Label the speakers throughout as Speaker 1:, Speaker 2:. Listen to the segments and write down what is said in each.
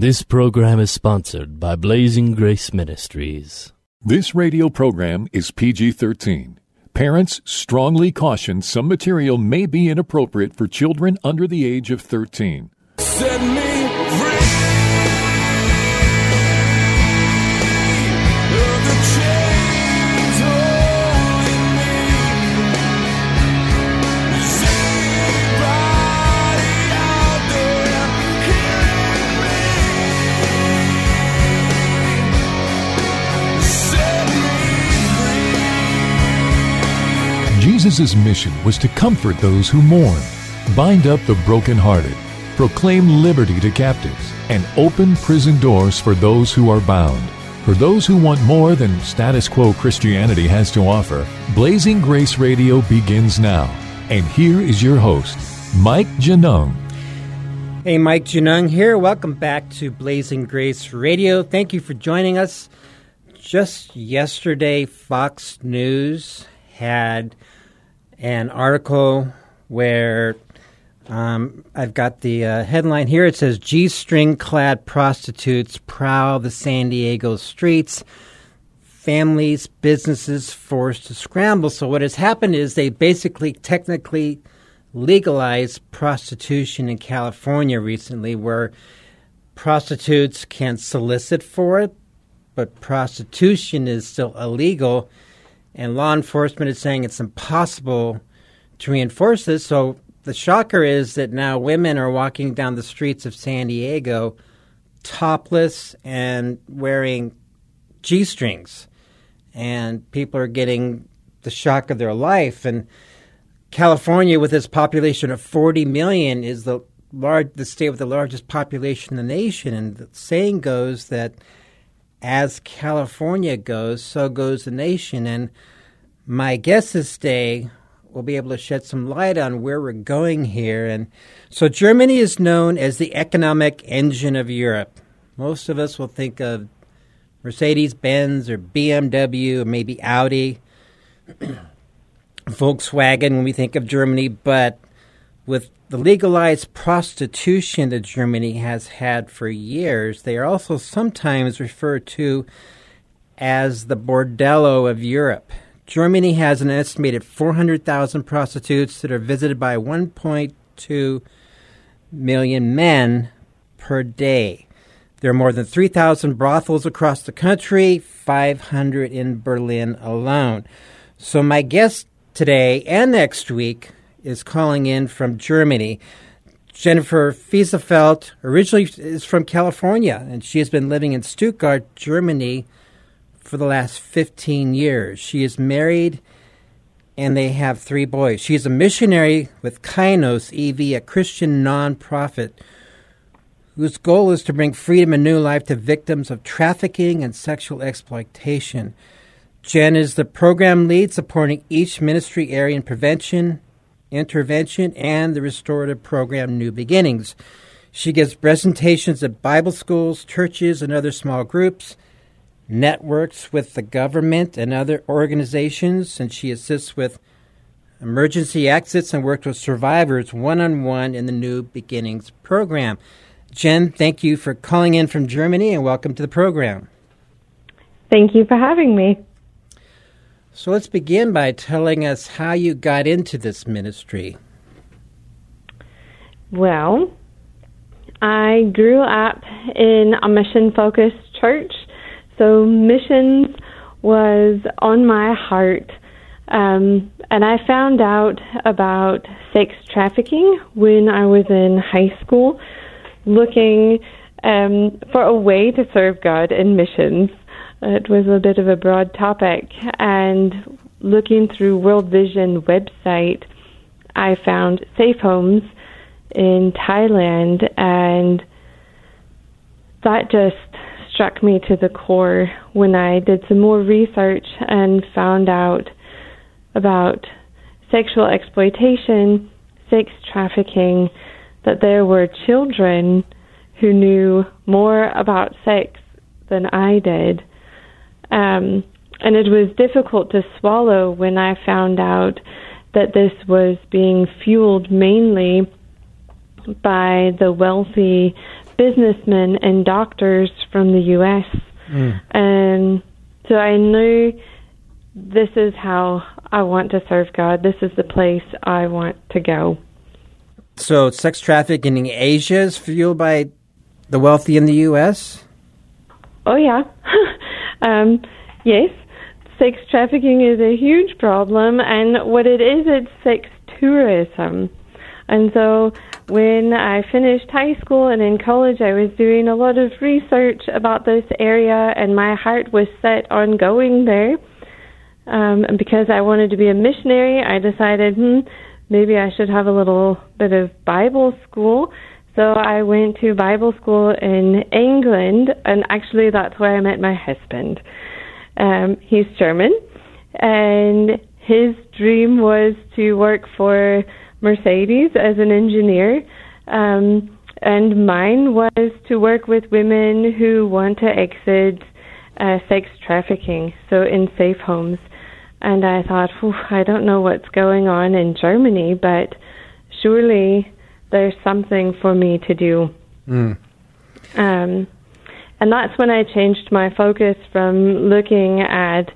Speaker 1: This program is sponsored by Blazing Grace Ministries.
Speaker 2: This radio program is PG 13. Parents strongly caution some material may be inappropriate for children under the age of 13. Jesus' mission was to comfort those who mourn, bind up the brokenhearted, proclaim liberty to captives, and open prison doors for those who are bound. For those who want more than status quo Christianity has to offer, Blazing Grace Radio begins now. And here is your host, Mike Genung.
Speaker 3: Hey, Mike Genung here. Welcome back to Blazing Grace Radio. Thank you for joining us. Just yesterday, Fox News had an article where um, I've got the uh, headline here. It says G string clad prostitutes prowl the San Diego streets. Families, businesses forced to scramble. So, what has happened is they basically technically legalized prostitution in California recently, where prostitutes can solicit for it, but prostitution is still illegal. And law enforcement is saying it's impossible to reinforce this. So the shocker is that now women are walking down the streets of San Diego topless and wearing G strings. And people are getting the shock of their life. And California, with its population of 40 million, is the large, the state with the largest population in the nation. And the saying goes that as California goes, so goes the nation. And my guest this day will be able to shed some light on where we're going here. And so Germany is known as the economic engine of Europe. Most of us will think of Mercedes Benz or BMW or maybe Audi, Volkswagen when we think of Germany, but with the legalized prostitution that Germany has had for years, they are also sometimes referred to as the bordello of Europe. Germany has an estimated 400,000 prostitutes that are visited by 1.2 million men per day. There are more than 3,000 brothels across the country, 500 in Berlin alone. So, my guest today and next week is calling in from Germany. Jennifer Fesefeldt originally is from California, and she has been living in Stuttgart, Germany for the last 15 years. She is married and they have three boys. She is a missionary with Kainos EV, a Christian nonprofit whose goal is to bring freedom and new life to victims of trafficking and sexual exploitation. Jen is the program lead supporting each ministry area in prevention, intervention, and the restorative program New Beginnings. She gives presentations at Bible schools, churches, and other small groups, networks with the government and other organizations, and she assists with emergency exits and works with survivors one on one in the New Beginnings program. Jen, thank you for calling in from Germany and welcome to the program.
Speaker 4: Thank you for having me.
Speaker 3: So let's begin by telling us how you got into this ministry.
Speaker 4: Well, I grew up in a mission focused church, so missions was on my heart. Um, and I found out about sex trafficking when I was in high school, looking um, for a way to serve God in missions. It was a bit of a broad topic, and looking through World Vision website, I found safe homes in Thailand, and that just struck me to the core when I did some more research and found out about sexual exploitation, sex trafficking, that there were children who knew more about sex than I did. Um, and it was difficult to swallow when I found out that this was being fueled mainly by the wealthy businessmen and doctors from the U.S. And so I knew this is how I want to serve God. This is the place I want to go.
Speaker 3: So, sex trafficking in Asia is fueled by the wealthy in the U.S.?
Speaker 4: Oh, yeah. um, yes, sex trafficking is a huge problem, and what it is, it's sex tourism. And so when I finished high school and in college, I was doing a lot of research about this area, and my heart was set on going there. Um, and because I wanted to be a missionary, I decided, hmm, maybe I should have a little bit of Bible school. So I went to Bible school in England, and actually that's where I met my husband. Um, he's German, and his dream was to work for Mercedes as an engineer. Um, and mine was to work with women who want to exit uh, sex trafficking, so in safe homes. And I thought, I don't know what's going on in Germany, but surely there's something for me to do. Um, and that's when I changed my focus from looking at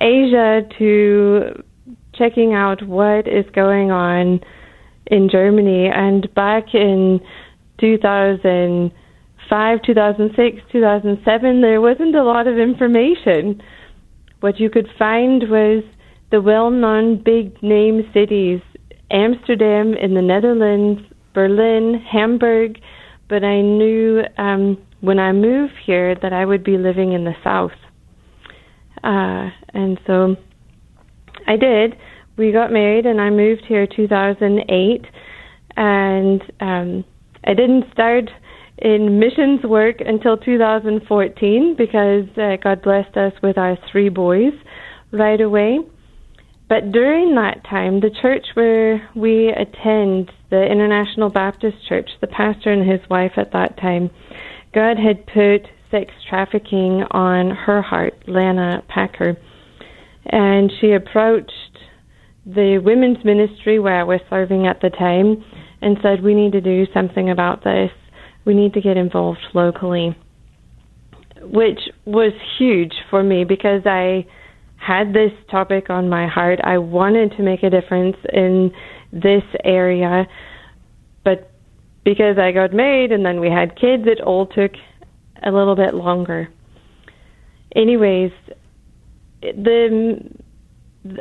Speaker 4: Asia to checking out what is going on in Germany. And back in 2005, 2006, 2007, there wasn't a lot of information. What you could find was the well known big name cities Amsterdam in the Netherlands, Berlin, Hamburg, but I knew um, when I moved here that I would be living in the south. Uh, and so I did. We got married and I moved here 2008 and um, I didn't start in missions work until 2014 because uh, God blessed us with our three boys right away. But during that time, the church where we attend, the International Baptist Church, the pastor and his wife at that time, God had put sex trafficking on her heart, Lana Packer. And she approached the women's ministry where I was serving at the time and said, We need to do something about this. We need to get involved locally. Which was huge for me because I had this topic on my heart. I wanted to make a difference in this area, but because I got married and then we had kids, it all took a little bit longer. Anyways, the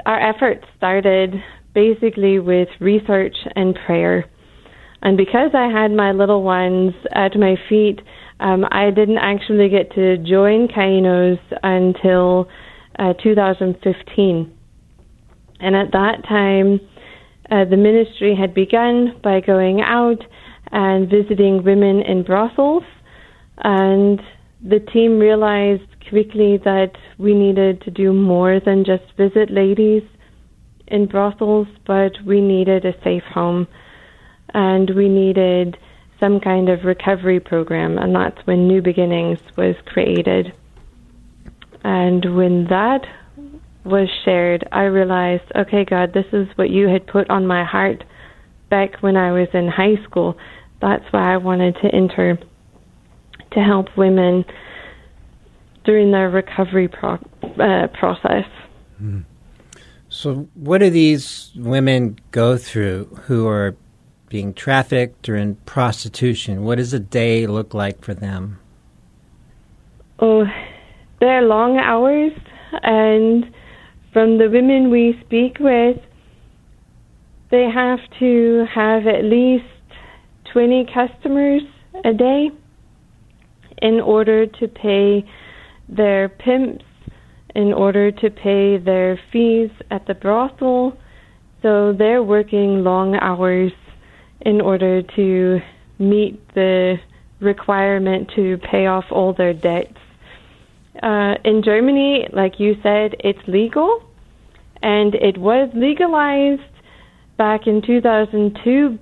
Speaker 4: our efforts started basically with research and prayer. And because I had my little ones at my feet, um, I didn't actually get to join Kainos until uh, 2015. And at that time, uh, the ministry had begun by going out and visiting women in brothels. And the team realized quickly that we needed to do more than just visit ladies in brothels, but we needed a safe home and we needed some kind of recovery program, and that's when New Beginnings was created. And when that was shared, I realized, okay, God, this is what you had put on my heart back when I was in high school. That's why I wanted to enter to help women during their recovery pro- uh, process.
Speaker 3: So, what do these women go through who are being trafficked or in prostitution? What does a day look like for them?
Speaker 4: Oh, they're long hours, and from the women we speak with, they have to have at least 20 customers a day in order to pay their pimps, in order to pay their fees at the brothel. So they're working long hours in order to meet the requirement to pay off all their debts. Uh, in Germany, like you said, it's legal, and it was legalized back in 2002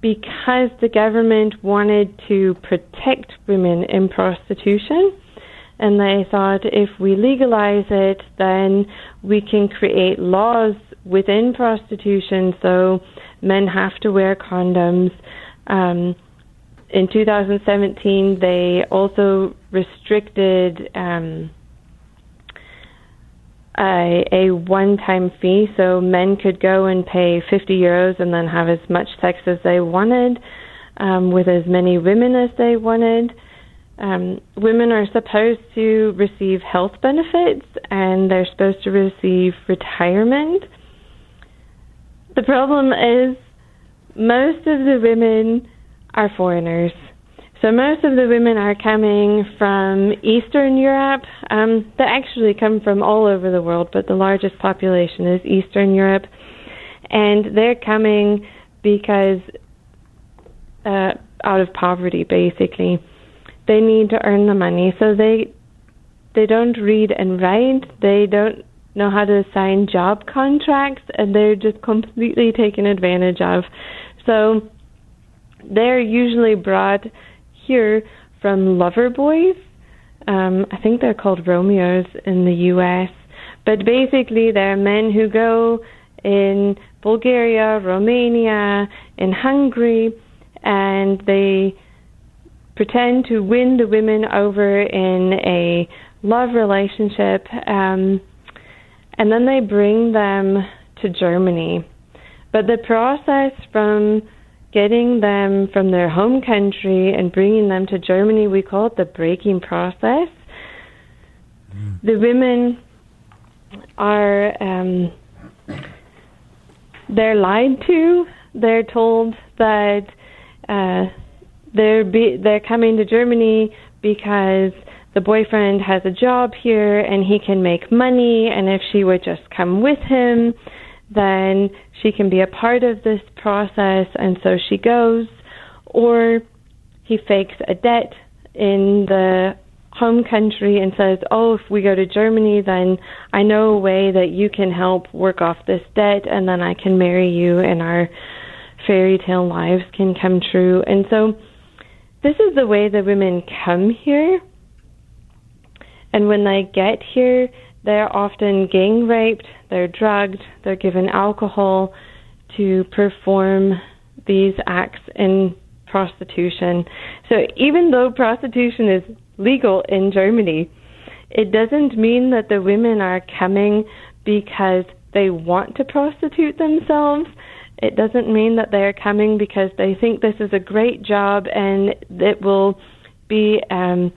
Speaker 4: because the government wanted to protect women in prostitution. And they thought if we legalize it, then we can create laws within prostitution so men have to wear condoms. Um, in 2017, they also restricted um, a, a one-time fee, so men could go and pay 50 euros and then have as much sex as they wanted, um, with as many women as they wanted. Um, women are supposed to receive health benefits and they're supposed to receive retirement. The problem is most of the women are foreigners. So most of the women are coming from Eastern Europe. Um, they actually come from all over the world, but the largest population is Eastern Europe, and they're coming because uh, out of poverty, basically. They need to earn the money, so they they don't read and write. They don't know how to sign job contracts, and they're just completely taken advantage of. So they're usually brought here from lover boys. Um, I think they're called Romeos in the U.S. But basically, they're men who go in Bulgaria, Romania, in Hungary, and they pretend to win the women over in a love relationship, um, and then they bring them to Germany. But the process from getting them from their home country and bringing them to Germany, we call it the breaking process. The women are um, they're lied to. They're told that uh, they're be, they're coming to Germany because the boyfriend has a job here and he can make money, and if she would just come with him, then she can be a part of this process, and so she goes. Or he fakes a debt in the home country and says, Oh, if we go to Germany, then I know a way that you can help work off this debt, and then I can marry you, and our fairy tale lives can come true. And so, this is the way the women come here. And when they get here, they're often gang raped, they're drugged, they're given alcohol to perform these acts in prostitution. So even though prostitution is legal in Germany, it doesn't mean that the women are coming because they want to prostitute themselves. It doesn't mean that they're coming because they think this is a great job and it will be um,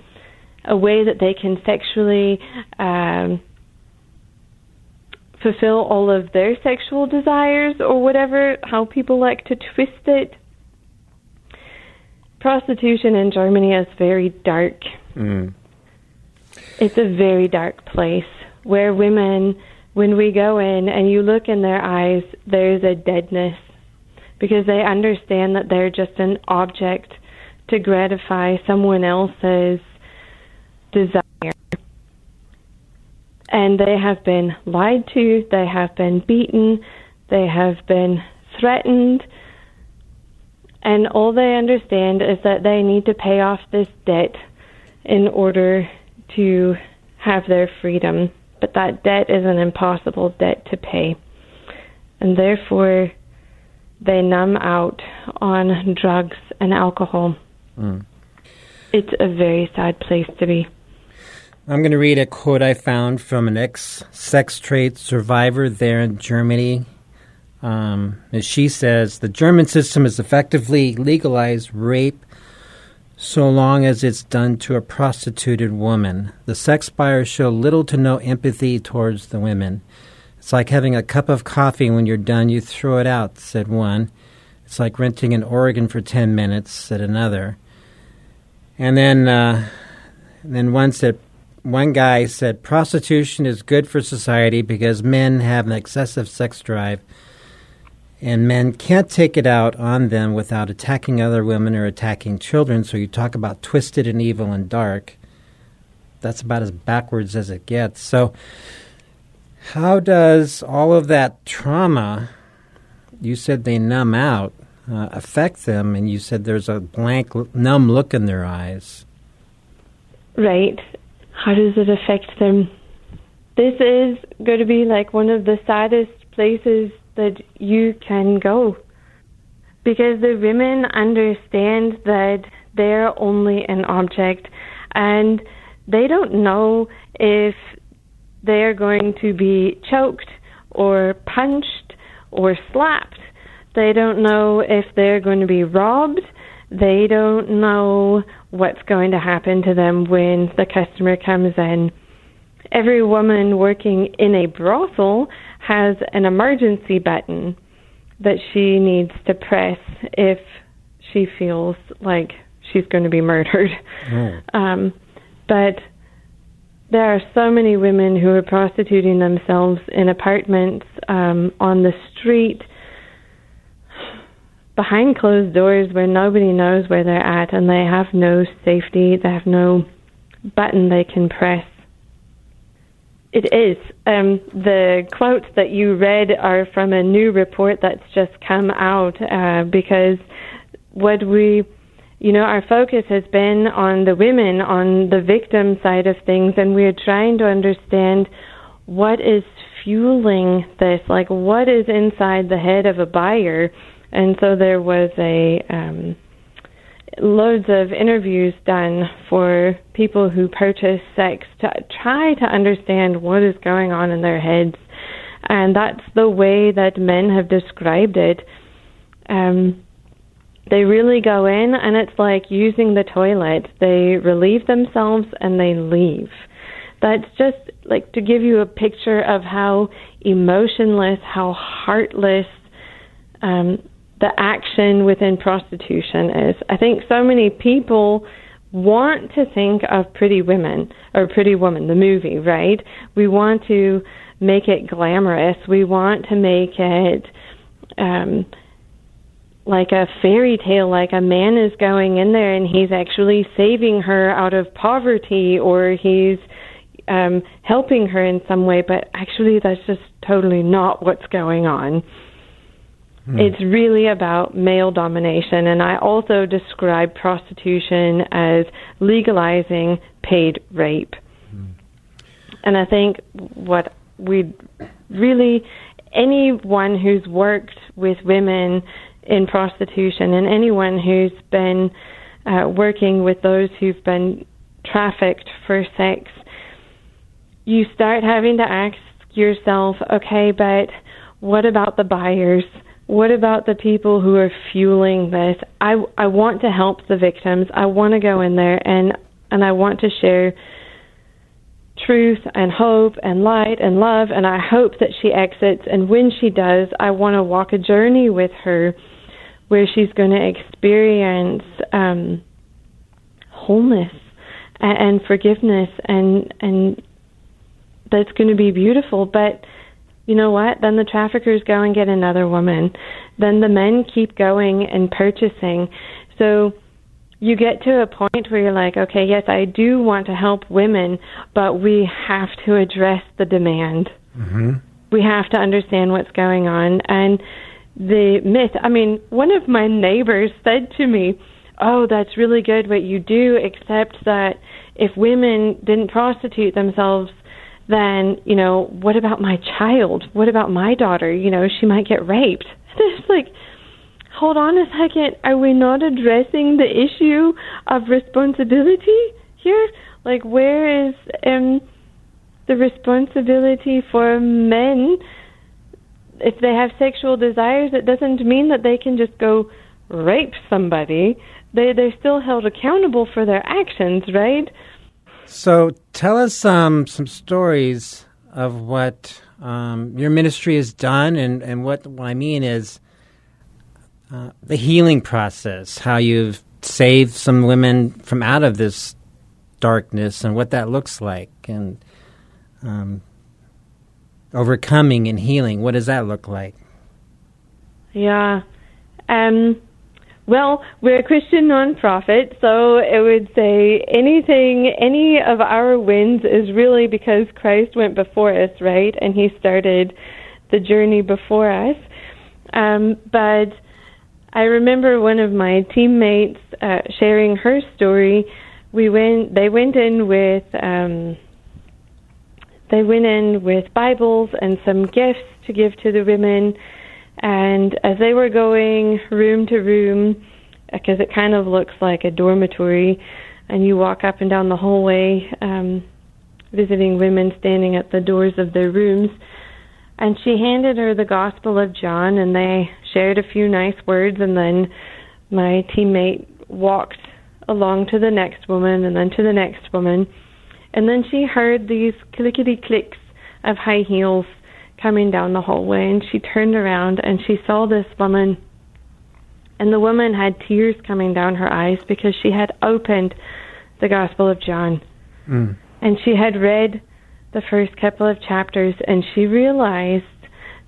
Speaker 4: a way that they can sexually um, fulfill all of their sexual desires or whatever, how people like to twist it. Prostitution in Germany is very dark.
Speaker 3: Mm.
Speaker 4: It's a very dark place where women, when we go in and you look in their eyes, there's a deadness because they understand that they're just an object to gratify someone else's desire. And they have been lied to, they have been beaten, they have been threatened, and all they understand is that they need to pay off this debt in order to have their freedom. But that debt is an impossible debt to pay. And therefore, they numb out on drugs and alcohol.
Speaker 3: Mm.
Speaker 4: It's a very sad place to be.
Speaker 3: I'm going to read a quote I found from an ex sex trade survivor there in Germany. Um, as she says, the German system has effectively legalized rape so long as it's done to a prostituted woman. The sex buyers show little to no empathy towards the women. It's like having a cup of coffee when you're done, you throw it out, said one. It's like renting an organ for 10 minutes, said another. And then, uh, then one said, one guy said, prostitution is good for society because men have an excessive sex drive and men can't take it out on them without attacking other women or attacking children. So you talk about twisted and evil and dark. That's about as backwards as it gets. So, how does all of that trauma, you said they numb out, uh, affect them? And you said there's a blank, numb look in their eyes.
Speaker 4: Right. How does it affect them? This is going to be like one of the saddest places that you can go because the women understand that they're only an object and they don't know if they're going to be choked or punched or slapped. They don't know if they're going to be robbed. They don't know what's going to happen to them when the customer comes in. Every woman working in a brothel has an emergency button that she needs to press if she feels like she's going to be murdered. Um, but there are so many women who are prostituting themselves in apartments, um, on the street, behind closed doors where nobody knows where they're at and they have no safety, they have no button they can press. It is. Um, the quotes that you read are from a new report that's just come out uh, because what we, you know, our focus has been on the women, on the victim side of things, and we're trying to understand what is fueling this, like what is inside the head of a buyer. And so there was a um, loads of interviews done for people who purchase sex to try to understand what is going on in their heads. And that's the way that men have described it. Um, they really go in, and it's like using the toilet. They relieve themselves and they leave. That's just like to give you a picture of how emotionless, how heartless um, the action within prostitution is. I think so many people want to think of Pretty Women or Pretty Woman, the movie, right? We want to make it glamorous. We want to make it um, like a fairy tale, like a man is going in there and he's actually saving her out of poverty or he's um, helping her in some way, but actually that's just totally not what's going on. It's really about male domination, and I also describe prostitution as legalizing paid rape. And I think what we really, anyone who's worked with women in prostitution and anyone who's been uh, working with those who've been trafficked for sex, you start having to ask yourself, okay, but what about the buyers? What about the people who are fueling this? I I want to help the victims. I want to go in there and and I want to share truth and hope and light and love and I hope that she exits and when she does, I want to walk a journey with her where she's going to experience um wholeness and, and forgiveness and and that's going to be beautiful but you know what? Then the traffickers go and get another woman. Then the men keep going and purchasing. So you get to a point where you're like, okay, yes, I do want to help women, but we have to address the demand.
Speaker 3: Mm-hmm.
Speaker 4: We have to understand what's going on. And the myth, I mean, one of my neighbors said to me, oh, that's really good what you do, except that if women didn't prostitute themselves, then you know what about my child? What about my daughter? You know she might get raped. It's like hold on a second. Are we not addressing the issue of responsibility here? Like where is um the responsibility for men? If they have sexual desires it doesn't mean that they can just go rape somebody. They they're still held accountable for their actions right
Speaker 3: So tell us um, some stories of what um, your ministry has done, and, and what, what I mean is uh, the healing process, how you've saved some women from out of this darkness, and what that looks like, and um, overcoming and healing. What does that look like?
Speaker 4: Yeah. Um, well, we're a Christian nonprofit, so it would say anything, any of our wins is really because Christ went before us, right? And he started the journey before us. Um, but I remember one of my teammates uh, sharing her story. We went, they went in with, um, they went in with Bibles and some gifts to give to the women. And as they were going room to room, because it kind of looks like a dormitory, and you walk up and down the hallway, um, visiting women standing at the doors of their rooms. And she handed her the Gospel of John, and they shared a few nice words, and then my teammate walked along to the next woman, and then to the next woman. And then she heard these clickety clicks of high heels coming down the hallway, and she turned around and she saw this woman. And the woman had tears coming down her eyes because she had opened the Gospel of John. Hmm. And she had read the first couple of chapters, and she realized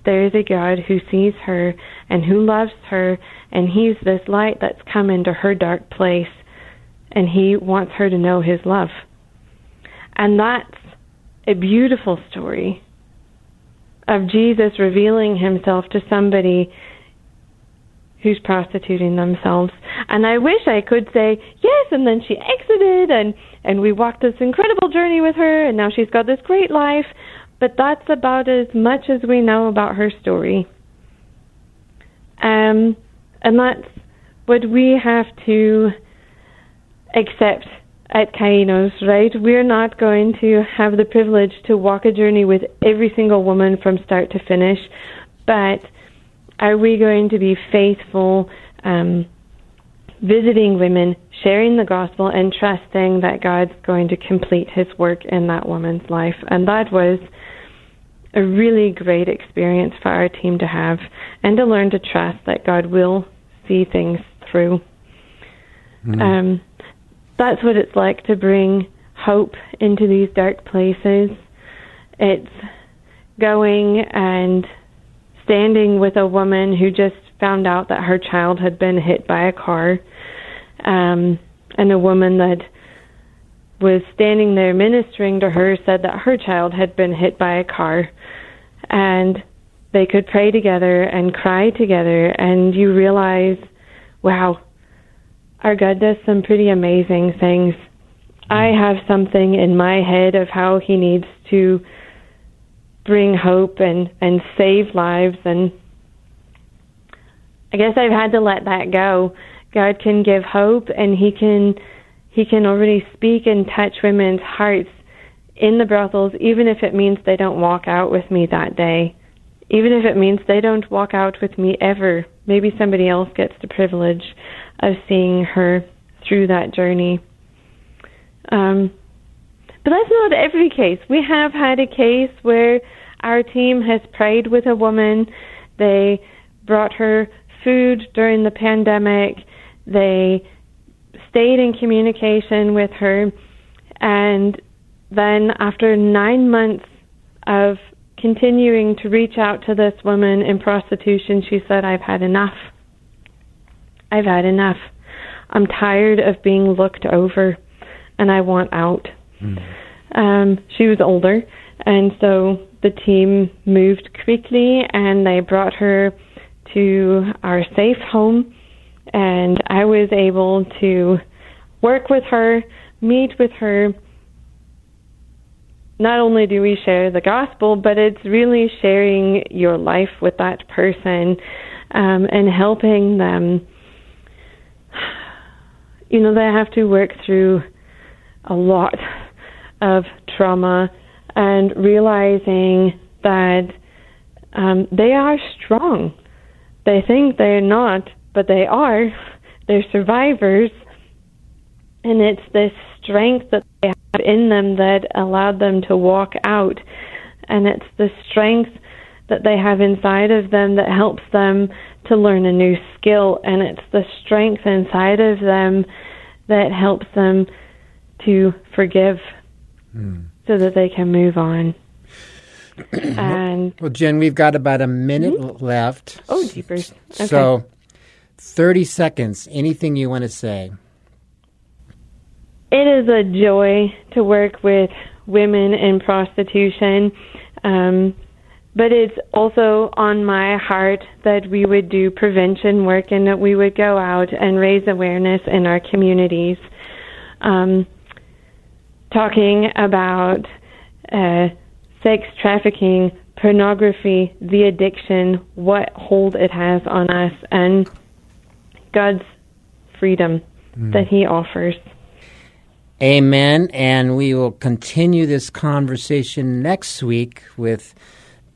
Speaker 4: there is a God who sees her and who loves her, and He's this light that's come into her dark place, and He wants her to know His love. And that's a beautiful story of Jesus revealing himself to somebody who's prostituting themselves. And I wish I could say, yes, and then she exited and and we walked this incredible journey with her and now she's got this great life, but that's about as much as we know about her story. Um and that's what we have to accept at Kainos, right? We're not going to have the privilege to walk a journey with every single woman from start to finish, but are we going to be faithful, um, visiting women, sharing the gospel, and trusting that God's going to complete His work in that woman's life? And that was a really great experience for our team to have, and to learn to trust that God will see things through. Um, that's what it's like to bring hope into these dark places. It's going and standing with a woman who just found out that her child had been hit by a car, um, and a woman that was standing there ministering to her said that her child had been hit by a car, and they could pray together and cry together, and you realize, wow, our God does some pretty amazing things. I have something in my head of how He needs to bring hope and and save lives and I guess I've had to let that go. God can give hope and he can he can already speak and touch women's hearts in the brothels even if it means they don't walk out with me that day. Even if it means they don't walk out with me ever. Maybe somebody else gets the privilege of seeing her through that journey. Um, but that's not every case. We have had a case where our team has prayed with a woman. They brought her food during the pandemic. They stayed in communication with her. And then, after nine months of continuing to reach out to this woman in prostitution, she said, I've had enough. I've had enough. I'm tired of being looked over and I want out. Um, she was older, and so the team moved quickly and they brought her to our safe home. And I was able to work with her, meet with her. Not only do we share the gospel, but it's really sharing your life with that person um, and helping them you know, they have to work through a lot of trauma and realizing that um, they are strong. They think they're not, but they are. They're survivors. And it's this strength that they in them that allowed them to walk out. And it's the strength that they have inside of them that helps them to learn a new skill. And it's the strength inside of them that helps them to forgive hmm. so that they can move on. and
Speaker 3: Well, Jen, we've got about a minute mm-hmm. left.
Speaker 4: oh, jeepers! Okay.
Speaker 3: So, 30 seconds. Anything you want to say?
Speaker 4: It is a joy to work with women in prostitution, um, but it's also on my heart that we would do prevention work and that we would go out and raise awareness in our communities. Um, talking about uh, sex trafficking, pornography, the addiction, what hold it has on us, and God's freedom that He offers.
Speaker 3: Amen. And we will continue this conversation next week with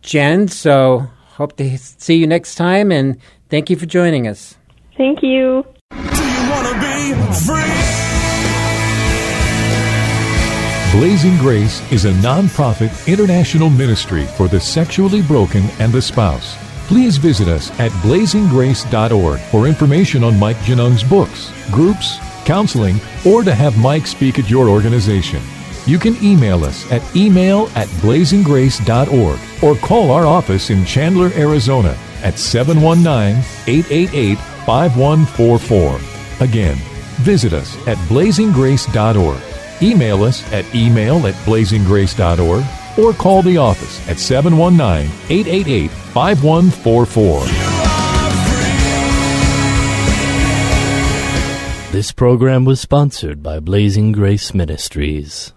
Speaker 3: Jen. So hope to see you next time. And thank you for joining us.
Speaker 4: Thank you.
Speaker 5: Do you wanna be free?
Speaker 2: Blazing Grace is a non-profit international ministry for the sexually broken and the spouse. Please visit us at blazinggrace.org for information on Mike Genung's books, groups, counseling, or to have Mike speak at your organization. You can email us at email at blazinggrace.org or call our office in Chandler, Arizona at 719-888-5144. Again, visit us at blazinggrace.org. Email us at email at blazinggrace.org or call the office at 719 888 5144.
Speaker 1: This program was sponsored by Blazing Grace Ministries.